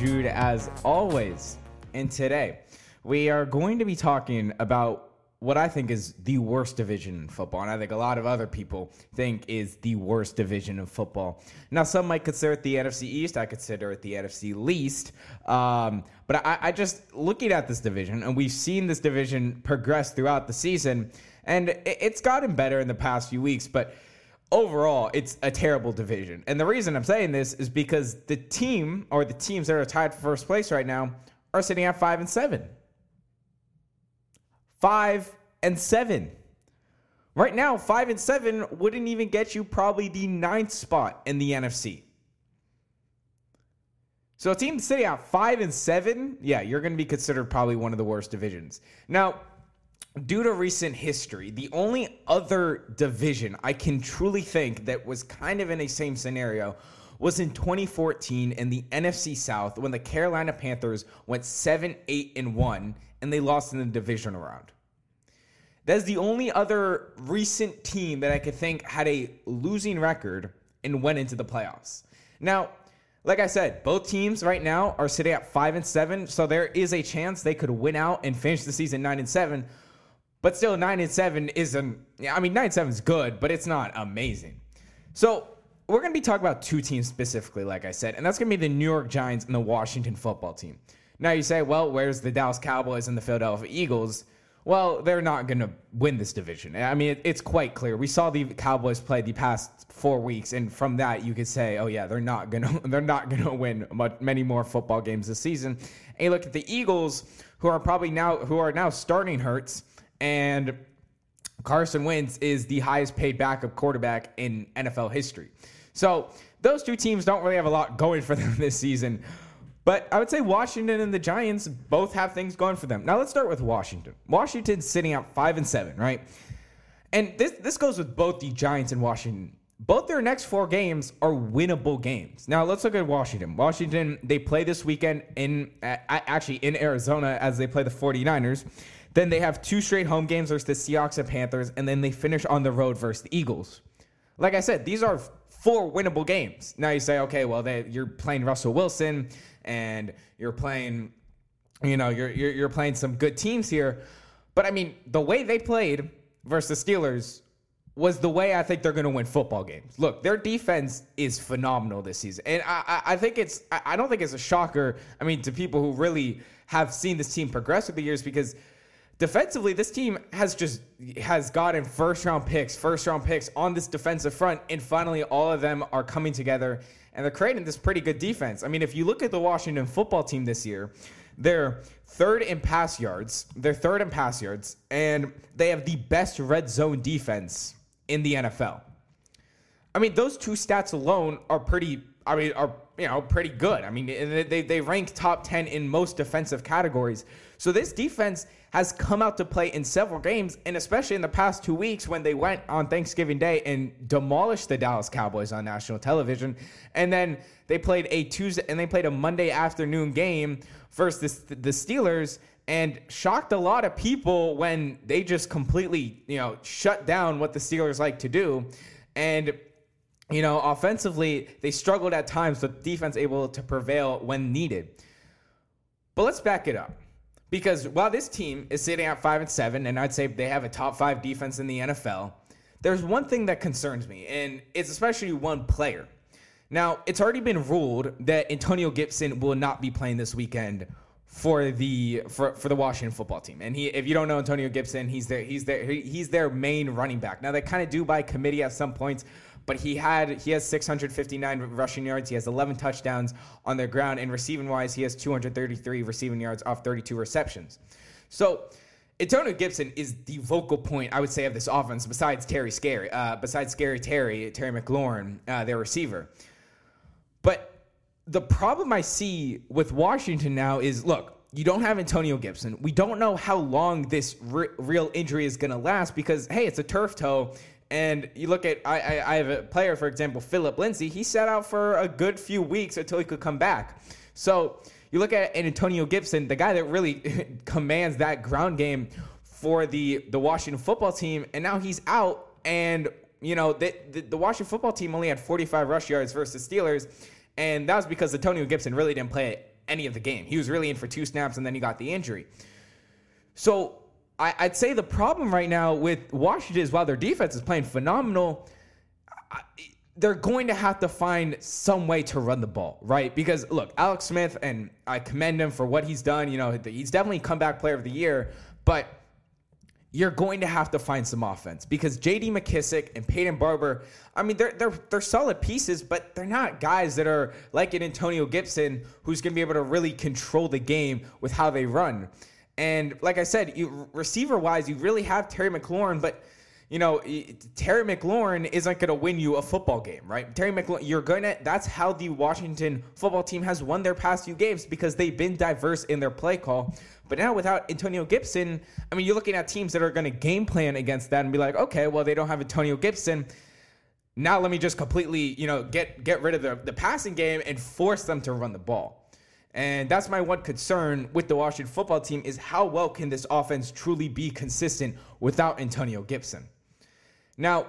Jude as always. And today we are going to be talking about what I think is the worst division in football, and I think a lot of other people think is the worst division of football. Now, some might consider it the NFC East. I consider it the NFC least. Um, but I, I just looking at this division, and we've seen this division progress throughout the season, and it, it's gotten better in the past few weeks, but overall, it's a terrible division. And the reason I'm saying this is because the team or the teams that are tied for first place right now are sitting at five and seven. Five and seven. Right now, five and seven wouldn't even get you probably the ninth spot in the NFC. So a team sitting at five and seven, yeah, you're going to be considered probably one of the worst divisions. Now, due to recent history, the only other division I can truly think that was kind of in a same scenario was in 2014 in the NFC South when the Carolina Panthers went 7 8 and 1 and they lost in the division round. That's the only other recent team that I could think had a losing record and went into the playoffs. Now, like I said, both teams right now are sitting at 5 and 7, so there is a chance they could win out and finish the season 9 and 7. But still, nine and seven isn't. I mean, nine and seven is good, but it's not amazing. So we're going to be talking about two teams specifically, like I said, and that's going to be the New York Giants and the Washington Football Team. Now you say, well, where's the Dallas Cowboys and the Philadelphia Eagles? Well, they're not going to win this division. I mean, it, it's quite clear. We saw the Cowboys play the past four weeks, and from that, you could say, oh yeah, they're not going to they're not going to win much, many more football games this season. And you look at the Eagles, who are probably now who are now starting Hurts and Carson Wentz is the highest paid backup quarterback in NFL history. So those two teams don't really have a lot going for them this season. But I would say Washington and the Giants both have things going for them. Now let's start with Washington. Washington's sitting at five and seven, right? And this this goes with both the Giants and Washington. Both their next four games are winnable games. Now let's look at Washington. Washington, they play this weekend in actually in Arizona as they play the 49ers. Then they have two straight home games versus the Seahawks and Panthers, and then they finish on the road versus the Eagles. Like I said, these are four winnable games. Now you say, okay, well, they, you're playing Russell Wilson and you're playing, you know, you're, you're, you're playing some good teams here. But I mean, the way they played versus the Steelers was the way I think they're going to win football games. Look, their defense is phenomenal this season, and I, I, I think it's I don't think it's a shocker. I mean, to people who really have seen this team progress over the years, because defensively, this team has just has gotten first round picks, first round picks on this defensive front, and finally all of them are coming together and they're creating this pretty good defense. I mean, if you look at the Washington football team this year, they're third in pass yards, they're third in pass yards, and they have the best red zone defense in the NFL. I mean, those two stats alone are pretty. I mean, are you know pretty good. I mean, they they rank top ten in most defensive categories. So this defense has come out to play in several games, and especially in the past two weeks when they went on Thanksgiving Day and demolished the Dallas Cowboys on national television, and then they played a Tuesday and they played a Monday afternoon game versus the, the Steelers and shocked a lot of people when they just completely, you know, shut down what the Steelers like to do. And you know, offensively, they struggled at times, but defense able to prevail when needed. But let's back it up. Because while this team is sitting at five and seven, and I'd say they have a top five defense in the NFL, there's one thing that concerns me, and it's especially one player. Now, it's already been ruled that Antonio Gibson will not be playing this weekend for the for, for the Washington football team. And he if you don't know Antonio Gibson, he's their he's their he's their main running back. Now they kind of do by committee at some points, but he had he has 659 rushing yards. He has 11 touchdowns on their ground, and receiving wise, he has 233 receiving yards off 32 receptions. So. Antonio Gibson is the vocal point, I would say, of this offense. Besides Terry Scary, uh, besides Scary Terry, Terry McLaurin, uh, their receiver. But the problem I see with Washington now is, look, you don't have Antonio Gibson. We don't know how long this re- real injury is going to last because, hey, it's a turf toe. And you look at, I, I, I have a player, for example, Phillip Lindsay. He sat out for a good few weeks until he could come back. So you look at Antonio Gibson, the guy that really commands that ground game for the, the Washington football team, and now he's out. And, you know, the, the, the Washington football team only had 45 rush yards versus Steelers. And that was because Antonio Gibson really didn't play any of the game. He was really in for two snaps and then he got the injury. So I, would say the problem right now with Washington is while their defense is playing phenomenal, they're going to have to find some way to run the ball, right? Because look, Alex Smith, and I commend him for what he's done. You know, he's definitely comeback player of the year, but you're going to have to find some offense because J.D. McKissic and Peyton Barber, I mean, they're they're they're solid pieces, but they're not guys that are like an Antonio Gibson who's going to be able to really control the game with how they run. And like I said, you, receiver wise, you really have Terry McLaurin, but you know, Terry McLaurin isn't going to win you a football game, right? Terry McLaurin, you're going to, that's how the Washington football team has won their past few games because they've been diverse in their play call. But now without Antonio Gibson, I mean, you're looking at teams that are going to game plan against that and be like, okay, well, they don't have Antonio Gibson. Now let me just completely, you know, get get rid of the, the passing game and force them to run the ball. And that's my one concern with the Washington football team is how well can this offense truly be consistent without Antonio Gibson? Now,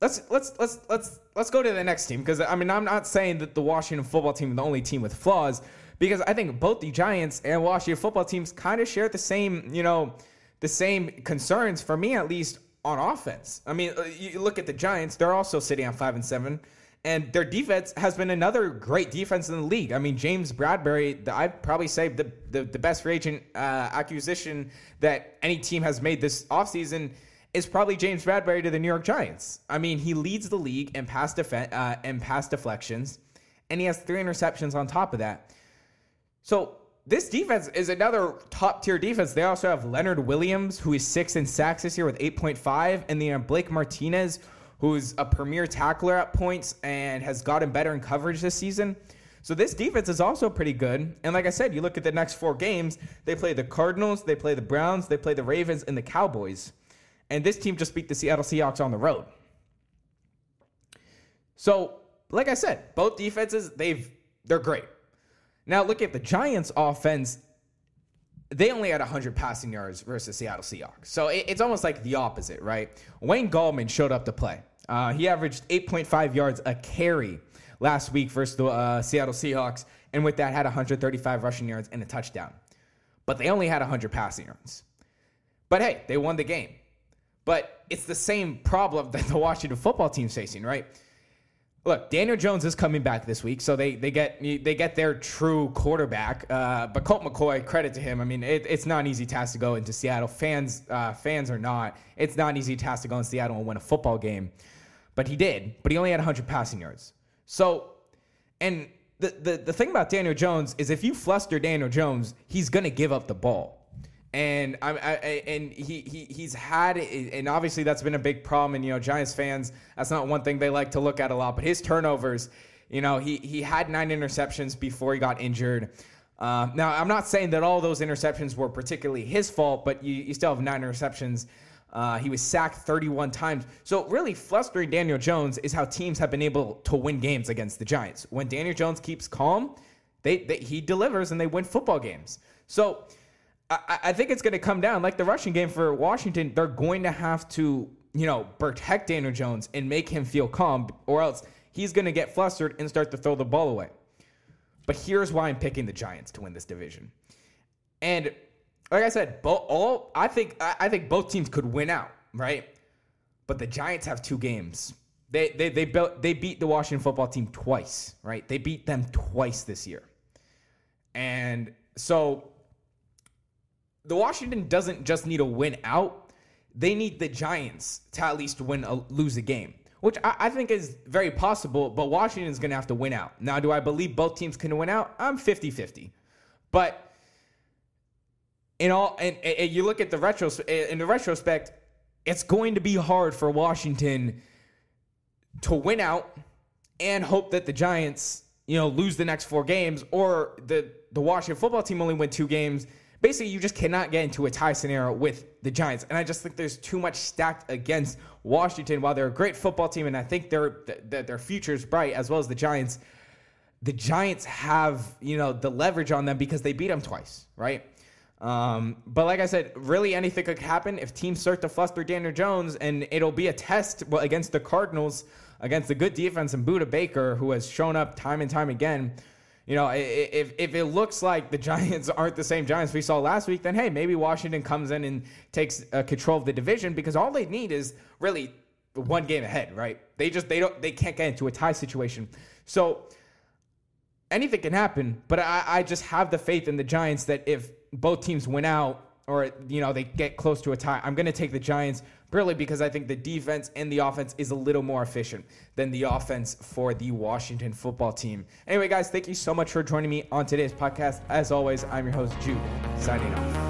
let's let's let's let's let's go to the next team because I mean I'm not saying that the Washington football team is the only team with flaws because I think both the Giants and Washington football teams kind of share the same you know the same concerns for me at least on offense. I mean, uh, you look at the Giants; they're also sitting on five and seven. And their defense has been another great defense in the league. I mean, James Bradberry, I'd probably say the, the, the best free agent uh, acquisition that any team has made this offseason is probably James Bradberry to the New York Giants. I mean, he leads the league in pass def- uh, in pass deflections, and he has three interceptions on top of that. So this defense is another top tier defense. They also have Leonard Williams, who is six in sacks this year with 8.5, and then Blake Martinez, who's a premier tackler at points and has gotten better in coverage this season. So this defense is also pretty good. And like I said, you look at the next four games, they play the Cardinals, they play the Browns, they play the Ravens, and the Cowboys. And this team just beat the Seattle Seahawks on the road. So, like I said, both defenses, they've they're great. Now look at the Giants offense. They only had 100 passing yards versus the Seattle Seahawks. So it, it's almost like the opposite, right? Wayne Gallman showed up to play. Uh, he averaged 8.5 yards a carry last week versus the uh, Seattle Seahawks, and with that had 135 rushing yards and a touchdown. But they only had 100 passing yards. But hey, they won the game. But it's the same problem that the Washington football team's facing, right? Look, Daniel Jones is coming back this week, so they they get they get their true quarterback. Uh, but Colt McCoy, credit to him. I mean, it, it's not an easy task to go into Seattle. Fans uh, fans are not. It's not an easy task to go in Seattle and win a football game. But he did. But he only had 100 passing yards. So, and the, the, the thing about Daniel Jones is if you fluster Daniel Jones, he's going to give up the ball and I, I, and he, he he's had and obviously that's been a big problem and you know Giants fans that's not one thing they like to look at a lot but his turnovers you know he he had nine interceptions before he got injured. Uh, now I'm not saying that all those interceptions were particularly his fault but you, you still have nine interceptions. Uh, he was sacked 31 times. So really flustering Daniel Jones is how teams have been able to win games against the Giants. When Daniel Jones keeps calm they, they he delivers and they win football games. So I, I think it's going to come down like the rushing game for Washington. They're going to have to, you know, protect Daniel Jones and make him feel calm, or else he's going to get flustered and start to throw the ball away. But here's why I'm picking the Giants to win this division. And like I said, both all I think I think both teams could win out, right? But the Giants have two games. They they they built they beat the Washington football team twice, right? They beat them twice this year. And so the Washington doesn't just need a win out; they need the Giants to at least win a, lose a game, which I, I think is very possible. But Washington's going to have to win out. Now, do I believe both teams can win out? I'm 50-50. but in all, and, and you look at the retro in the retrospect, it's going to be hard for Washington to win out and hope that the Giants, you know, lose the next four games, or the the Washington football team only win two games basically you just cannot get into a tie scenario with the Giants. And I just think there's too much stacked against Washington. While they're a great football team, and I think their that their future is bright, as well as the Giants. The Giants have you know the leverage on them because they beat them twice, right? Um, but like I said, really anything could happen if teams start to fluster Daniel Jones, and it'll be a test against the Cardinals, against the good defense and Budda Baker, who has shown up time and time again you know, if if it looks like the Giants aren't the same Giants we saw last week, then hey, maybe Washington comes in and takes uh, control of the division because all they need is really one game ahead, right? They just they don't they can't get into a tie situation. So anything can happen, but I, I just have the faith in the Giants that if both teams win out or you know they get close to a tie, I'm going to take the Giants purely because I think the defense and the offense is a little more efficient than the offense for the Washington football team. Anyway, guys, thank you so much for joining me on today's podcast. As always, I'm your host Jude, signing off.